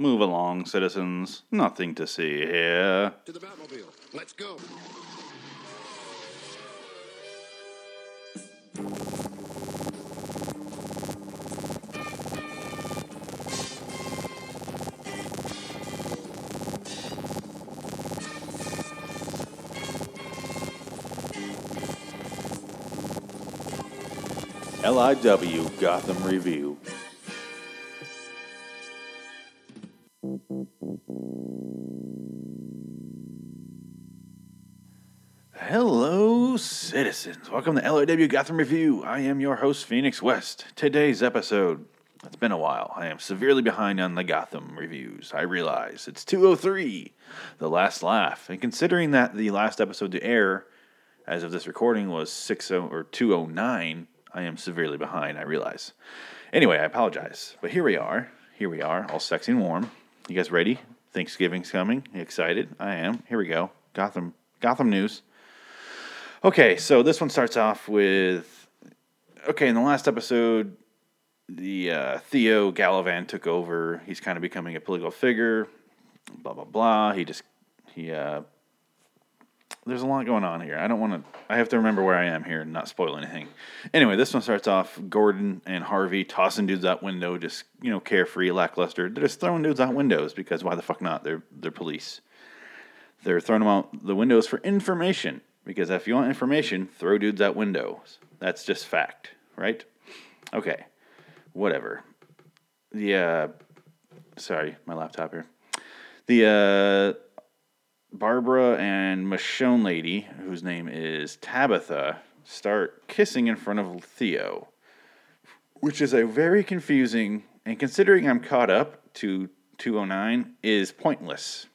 Move along, citizens. Nothing to see here. To the Batmobile. Let's go. LIW Gotham Review. Hello, citizens. Welcome to LIW Gotham Review. I am your host, Phoenix West. Today's episode. It's been a while. I am severely behind on the Gotham reviews. I realize it's 203, the last laugh. And considering that the last episode to air, as of this recording, was 60 or 209, I am severely behind, I realize. Anyway, I apologize. But here we are. Here we are, all sexy and warm. You guys ready? Thanksgiving's coming. Excited? I am. Here we go. Gotham Gotham news. Okay, so this one starts off with okay, in the last episode, the uh, Theo Galavan took over. He's kind of becoming a political figure. Blah blah blah. He just he uh, there's a lot going on here. I don't want to. I have to remember where I am here and not spoil anything. Anyway, this one starts off Gordon and Harvey tossing dudes out window, just you know, carefree, lackluster. They're just throwing dudes out windows because why the fuck not? They're they're police. They're throwing them out the windows for information because if you want information, throw dudes out windows. That's just fact, right? Okay, whatever. The uh, sorry, my laptop here. The uh Barbara and Michonne lady, whose name is Tabitha, start kissing in front of Theo, which is a very confusing and considering I'm caught up to 209 is pointless.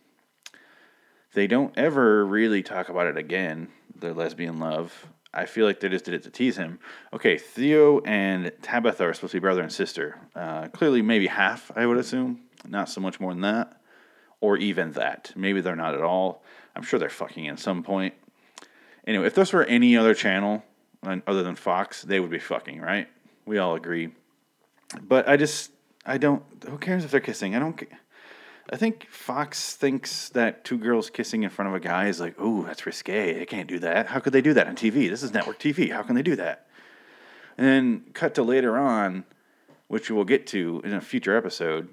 They don't ever really talk about it again, their lesbian love. I feel like they just did it to tease him. Okay, Theo and Tabitha are supposed to be brother and sister. Uh, clearly, maybe half, I would assume. Not so much more than that or even that. Maybe they're not at all. I'm sure they're fucking at some point. Anyway, if this were any other channel other than Fox, they would be fucking, right? We all agree. But I just, I don't, who cares if they're kissing? I don't, I think Fox thinks that two girls kissing in front of a guy is like, ooh, that's risque. They can't do that. How could they do that on TV? This is network TV. How can they do that? And then cut to later on, which we'll get to in a future episode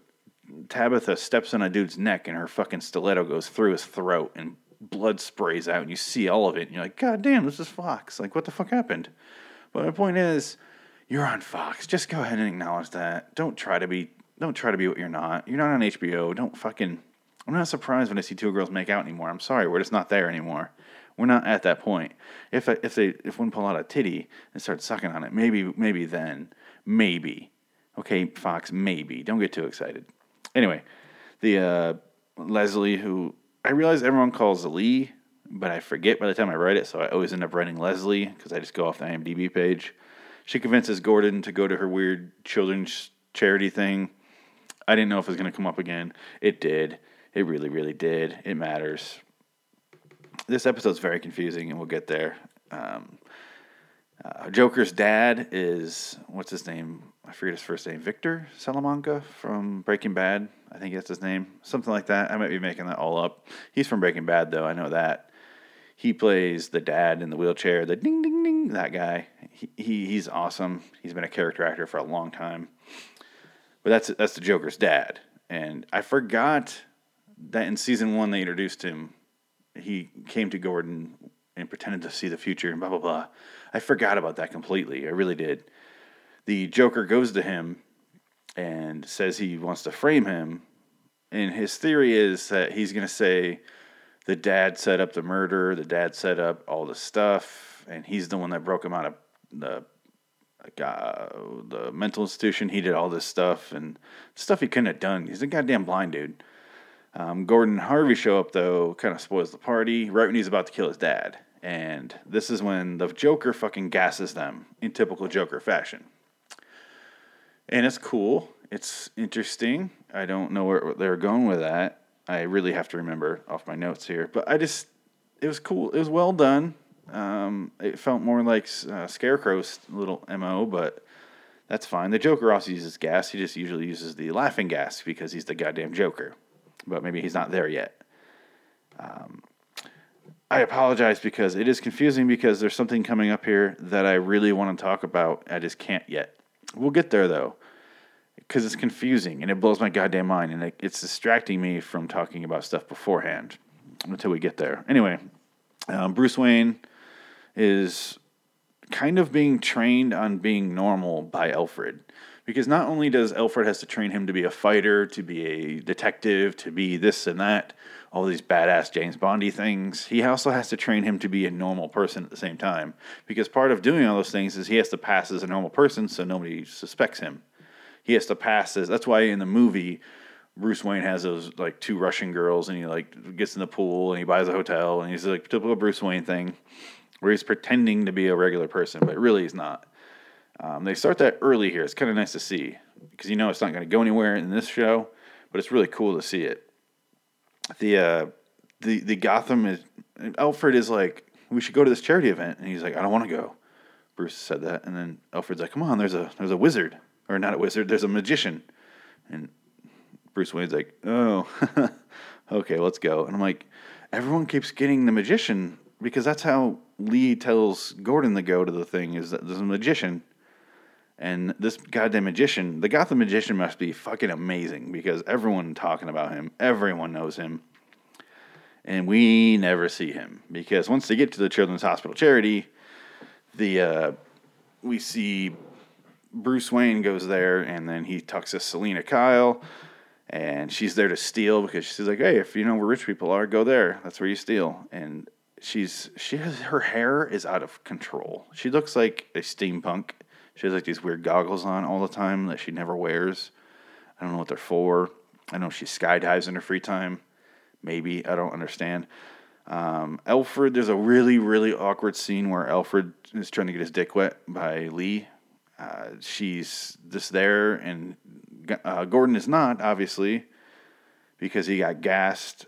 Tabitha steps on a dude's neck and her fucking stiletto goes through his throat and blood sprays out and you see all of it and you're like, God damn, this is Fox. Like, what the fuck happened? But my point is, you're on Fox. Just go ahead and acknowledge that. Don't try to be don't try to be what you're not. You're not on HBO. Don't fucking I'm not surprised when I see two girls make out anymore. I'm sorry, we're just not there anymore. We're not at that point. If if they if one pull out a titty and start sucking on it, maybe maybe then maybe. Okay, Fox, maybe. Don't get too excited. Anyway, the uh, Leslie, who I realize everyone calls Lee, but I forget by the time I write it, so I always end up writing Leslie because I just go off the IMDb page. She convinces Gordon to go to her weird children's charity thing. I didn't know if it was going to come up again. It did. It really, really did. It matters. This episode's very confusing, and we'll get there. Um, uh, Joker's dad is what's his name? I forget his first name. Victor Salamanca from Breaking Bad. I think that's his name. Something like that. I might be making that all up. He's from Breaking Bad, though. I know that. He plays the dad in the wheelchair. The ding ding ding. That guy. He, he he's awesome. He's been a character actor for a long time. But that's that's the Joker's dad. And I forgot that in season one they introduced him. He came to Gordon and pretended to see the future and blah blah blah. I forgot about that completely. I really did. The Joker goes to him and says he wants to frame him, and his theory is that he's going to say the dad set up the murder, the dad set up all the stuff, and he's the one that broke him out of the uh, the mental institution. He did all this stuff and stuff he couldn't have done. He's a goddamn blind dude. Um, Gordon Harvey show up though, kind of spoils the party right when he's about to kill his dad. And this is when the Joker fucking gasses them in typical Joker fashion. And it's cool. It's interesting. I don't know where they're going with that. I really have to remember off my notes here. But I just, it was cool. It was well done. Um, it felt more like uh, Scarecrow's little MO, but That's fine. The Joker also uses gas. He just usually uses the laughing gas because he's the goddamn Joker. But maybe he's not there yet. Um, I apologize because it is confusing because there's something coming up here that I really want to talk about. I just can't yet. We'll get there though because it's confusing and it blows my goddamn mind and it, it's distracting me from talking about stuff beforehand until we get there. Anyway, um, Bruce Wayne is kind of being trained on being normal by Alfred. Because not only does Alfred has to train him to be a fighter, to be a detective, to be this and that, all these badass James Bondy things, he also has to train him to be a normal person at the same time. Because part of doing all those things is he has to pass as a normal person so nobody suspects him. He has to pass this. that's why in the movie Bruce Wayne has those like two Russian girls and he like gets in the pool and he buys a hotel and he's like typical Bruce Wayne thing where he's pretending to be a regular person, but really he's not. Um, they start that early here. It's kind of nice to see because you know it's not going to go anywhere in this show, but it's really cool to see it. The uh, the the Gotham is Alfred is like we should go to this charity event, and he's like I don't want to go. Bruce said that, and then Alfred's like, come on, there's a there's a wizard or not a wizard, there's a magician, and Bruce Wayne's like, oh, okay, let's go, and I'm like, everyone keeps getting the magician because that's how Lee tells Gordon to go to the thing is that there's a magician. And this goddamn magician, the Gotham magician must be fucking amazing because everyone talking about him, everyone knows him. And we never see him because once they get to the Children's Hospital charity, the uh, we see Bruce Wayne goes there and then he talks to Selina Kyle and she's there to steal because she's like, hey, if you know where rich people are, go there. That's where you steal. And she's she has her hair is out of control. She looks like a steampunk. She has like these weird goggles on all the time that she never wears. I don't know what they're for. I know she skydives in her free time. Maybe I don't understand. Um, Alfred, there's a really really awkward scene where Alfred is trying to get his dick wet by Lee. Uh, she's just there, and uh, Gordon is not obviously because he got gassed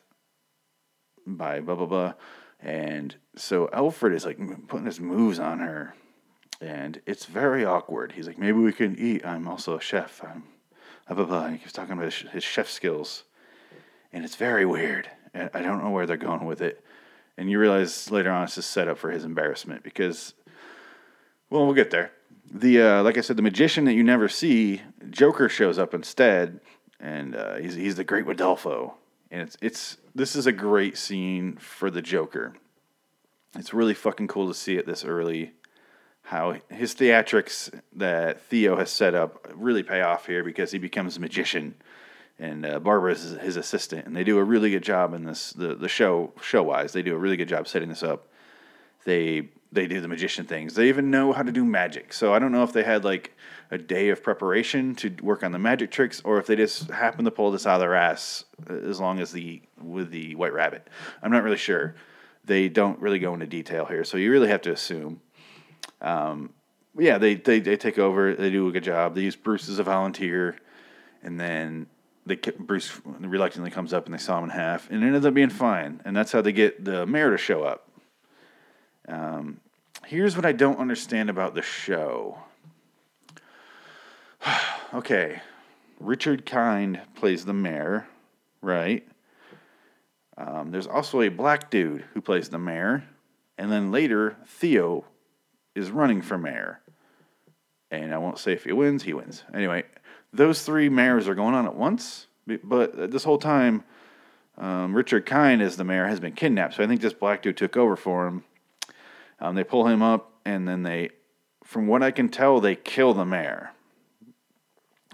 by blah blah blah. And so Alfred is like putting his moves on her. And it's very awkward. He's like, maybe we can eat. I'm also a chef. I'm blah, blah, blah. He keeps talking about his, his chef skills. And it's very weird. And I don't know where they're going with it. And you realize later on it's just set up for his embarrassment because, well, we'll get there. The uh, like I said, the magician that you never see, Joker shows up instead, and uh, he's he's the Great Rodolfo, and it's it's this is a great scene for the Joker. It's really fucking cool to see it this early. How his theatrics that Theo has set up really pay off here because he becomes a magician, and uh, Barbara is his assistant, and they do a really good job in this the the show show wise. They do a really good job setting this up. They they do the magician things. They even know how to do magic. So I don't know if they had like a day of preparation to work on the magic tricks, or if they just happened to pull this out of their ass uh, as long as the with the White Rabbit. I'm not really sure. They don't really go into detail here, so you really have to assume. Um, yeah, they, they they take over. They do a good job. They use Bruce as a volunteer, and then they Bruce reluctantly comes up and they saw him in half, and it ends up being fine. And that's how they get the mayor to show up. Um, here's what I don't understand about the show. okay, Richard Kind plays the mayor, right? Um, there's also a black dude who plays the mayor, and then later Theo is running for mayor. And I won't say if he wins, he wins. Anyway, those three mayors are going on at once, but this whole time, um, Richard Kind as the mayor has been kidnapped. So I think this black dude took over for him. Um, they pull him up, and then they, from what I can tell, they kill the mayor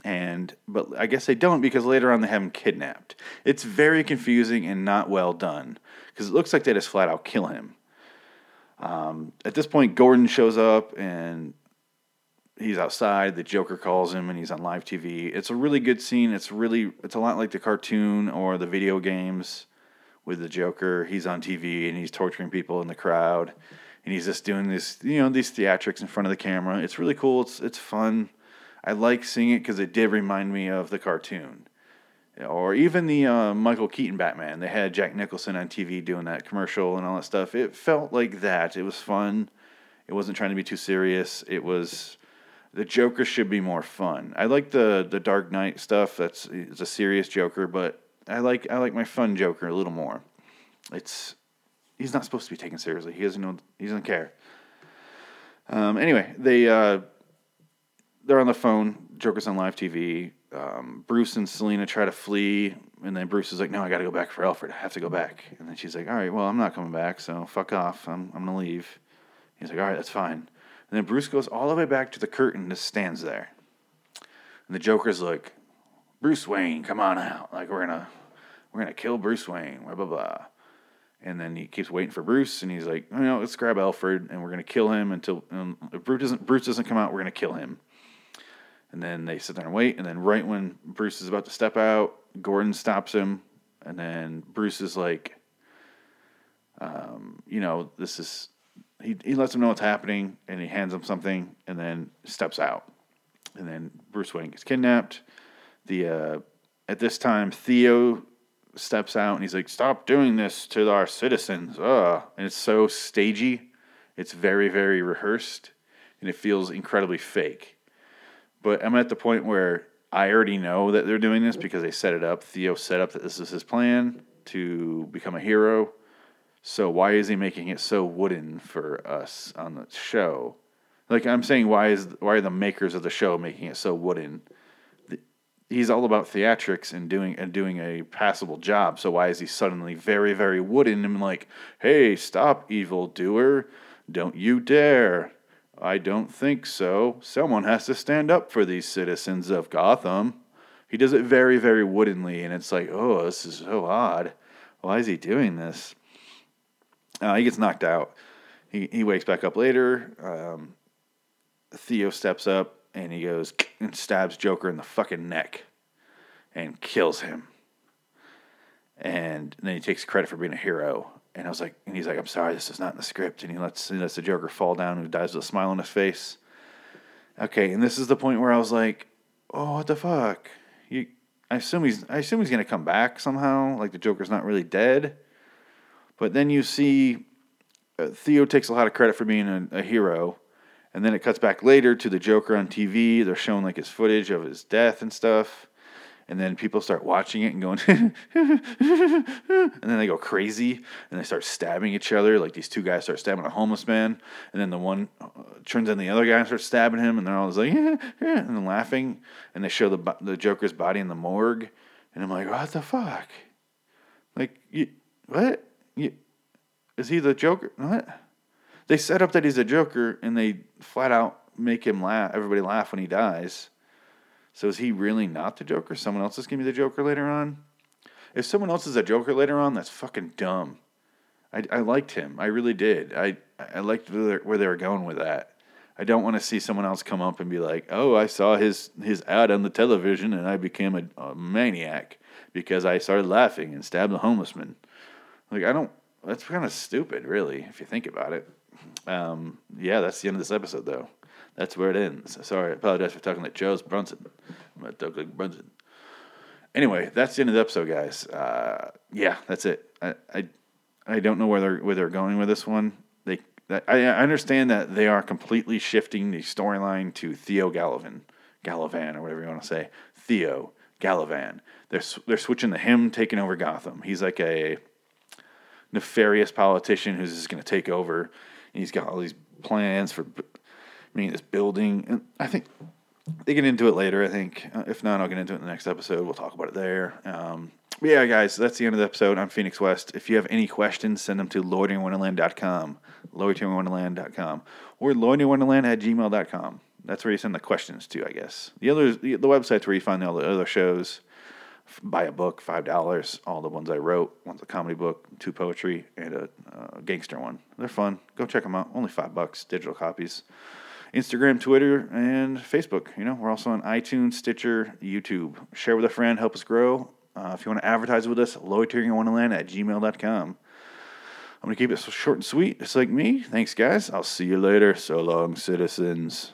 and but I guess they don't because later on they have him kidnapped. It's very confusing and not well done because it looks like they just flat out kill him. Um, at this point, Gordon shows up and he's outside. The Joker calls him and he's on live TV. It's a really good scene. It's really it's a lot like the cartoon or the video games with the Joker. He's on TV and he's torturing people in the crowd. And he's just doing this, you know, these theatrics in front of the camera. It's really cool. It's it's fun. I like seeing it because it did remind me of the cartoon. Or even the uh, Michael Keaton Batman. They had Jack Nicholson on TV doing that commercial and all that stuff. It felt like that. It was fun. It wasn't trying to be too serious. It was the Joker should be more fun. I like the the Dark Knight stuff. That's it's a serious Joker, but I like I like my fun Joker a little more. It's he's not supposed to be taken seriously. He doesn't know. He doesn't care. Um, anyway, they uh, they're on the phone. Joker's on live TV. Um, Bruce and Selina try to flee, and then Bruce is like, "No, I got to go back for Alfred. I have to go back." And then she's like, "All right, well, I'm not coming back, so fuck off. I'm I'm gonna leave." He's like, "All right, that's fine." And then Bruce goes all the way back to the curtain and just stands there. And the Joker's like, "Bruce Wayne, come on out. Like we're gonna we're gonna kill Bruce Wayne." Blah blah blah. And then he keeps waiting for Bruce, and he's like, "You know, let's grab Alfred, and we're gonna kill him until um, if Bruce doesn't Bruce doesn't come out, we're gonna kill him." And then they sit there and wait. And then right when Bruce is about to step out, Gordon stops him. And then Bruce is like, um, you know, this is, he, he lets him know what's happening and he hands him something and then steps out. And then Bruce Wayne gets kidnapped. The, uh, at this time, Theo steps out and he's like, stop doing this to our citizens. Ugh. And it's so stagey. It's very, very rehearsed and it feels incredibly fake. But I'm at the point where I already know that they're doing this because they set it up. Theo set up that this is his plan to become a hero. So why is he making it so wooden for us on the show? Like I'm saying, why is why are the makers of the show making it so wooden? He's all about theatrics and doing and doing a passable job. So why is he suddenly very very wooden and like, hey, stop, evil doer, don't you dare! I don't think so. Someone has to stand up for these citizens of Gotham. He does it very, very woodenly, and it's like, oh, this is so odd. Why is he doing this? Uh, he gets knocked out. He, he wakes back up later. Um, Theo steps up and he goes and stabs Joker in the fucking neck and kills him. And then he takes credit for being a hero. And I was like, and he's like, I'm sorry, this is not in the script. And he lets, he lets the Joker fall down and dies with a smile on his face. Okay, and this is the point where I was like, oh, what the fuck? You, I assume he's, I assume he's gonna come back somehow. Like the Joker's not really dead. But then you see, uh, Theo takes a lot of credit for being a, a hero, and then it cuts back later to the Joker on TV. They're showing like his footage of his death and stuff and then people start watching it and going, and then they go crazy and they start stabbing each other. Like these two guys start stabbing a homeless man, and then the one uh, turns on the other guy and starts stabbing him, and they're all like, and laughing, and they show the the Joker's body in the morgue, and I'm like, what the fuck? Like, you, what? You, is he the Joker? What? They set up that he's a Joker, and they flat out make him laugh. Everybody laugh when he dies so is he really not the Joker? Someone else is gonna be the Joker later on? If someone else is a Joker later on, that's fucking dumb. I, I liked him. I really did. I I liked where they were going with that. I don't want to see someone else come up and be like, "Oh, I saw his his ad on the television and I became a, a maniac because I started laughing and stabbed the homeless man." Like I don't. That's kind of stupid, really, if you think about it. Um, yeah, that's the end of this episode, though. That's where it ends. Sorry, I apologize for talking like Charles Bronson. I'm gonna talk like Bronson. Anyway, that's the end of the episode, guys. Uh, yeah, that's it. I, I, I don't know where they're where they're going with this one. They, I, I understand that they are completely shifting the storyline to Theo Galavan, Galavan, or whatever you want to say. Theo Galavan. They're they're switching to him taking over Gotham. He's like a nefarious politician who's just going to take over. And he's got all these plans for mean, this building. And I think they get into it later. I think uh, if not, I'll get into it in the next episode. We'll talk about it there. Um, but yeah, guys, that's the end of the episode. I'm Phoenix West. If you have any questions, send them to loiterinwonderland.com, loiterinwonderland.com, or loiterinwonderland at gmail.com. That's where you send the questions to, I guess. The other, the, the website's where you find all the other shows. Buy a book, five dollars. All the ones I wrote. One's a comedy book, two poetry, and a uh, gangster one. They're fun. Go check them out. Only five bucks, digital copies. Instagram, Twitter, and Facebook. You know, we're also on iTunes, Stitcher, YouTube. Share with a friend, help us grow. Uh, if you want to advertise with us, loiterinwonderland at gmail.com. I'm going to keep it short and sweet, just like me. Thanks, guys. I'll see you later. So long, citizens.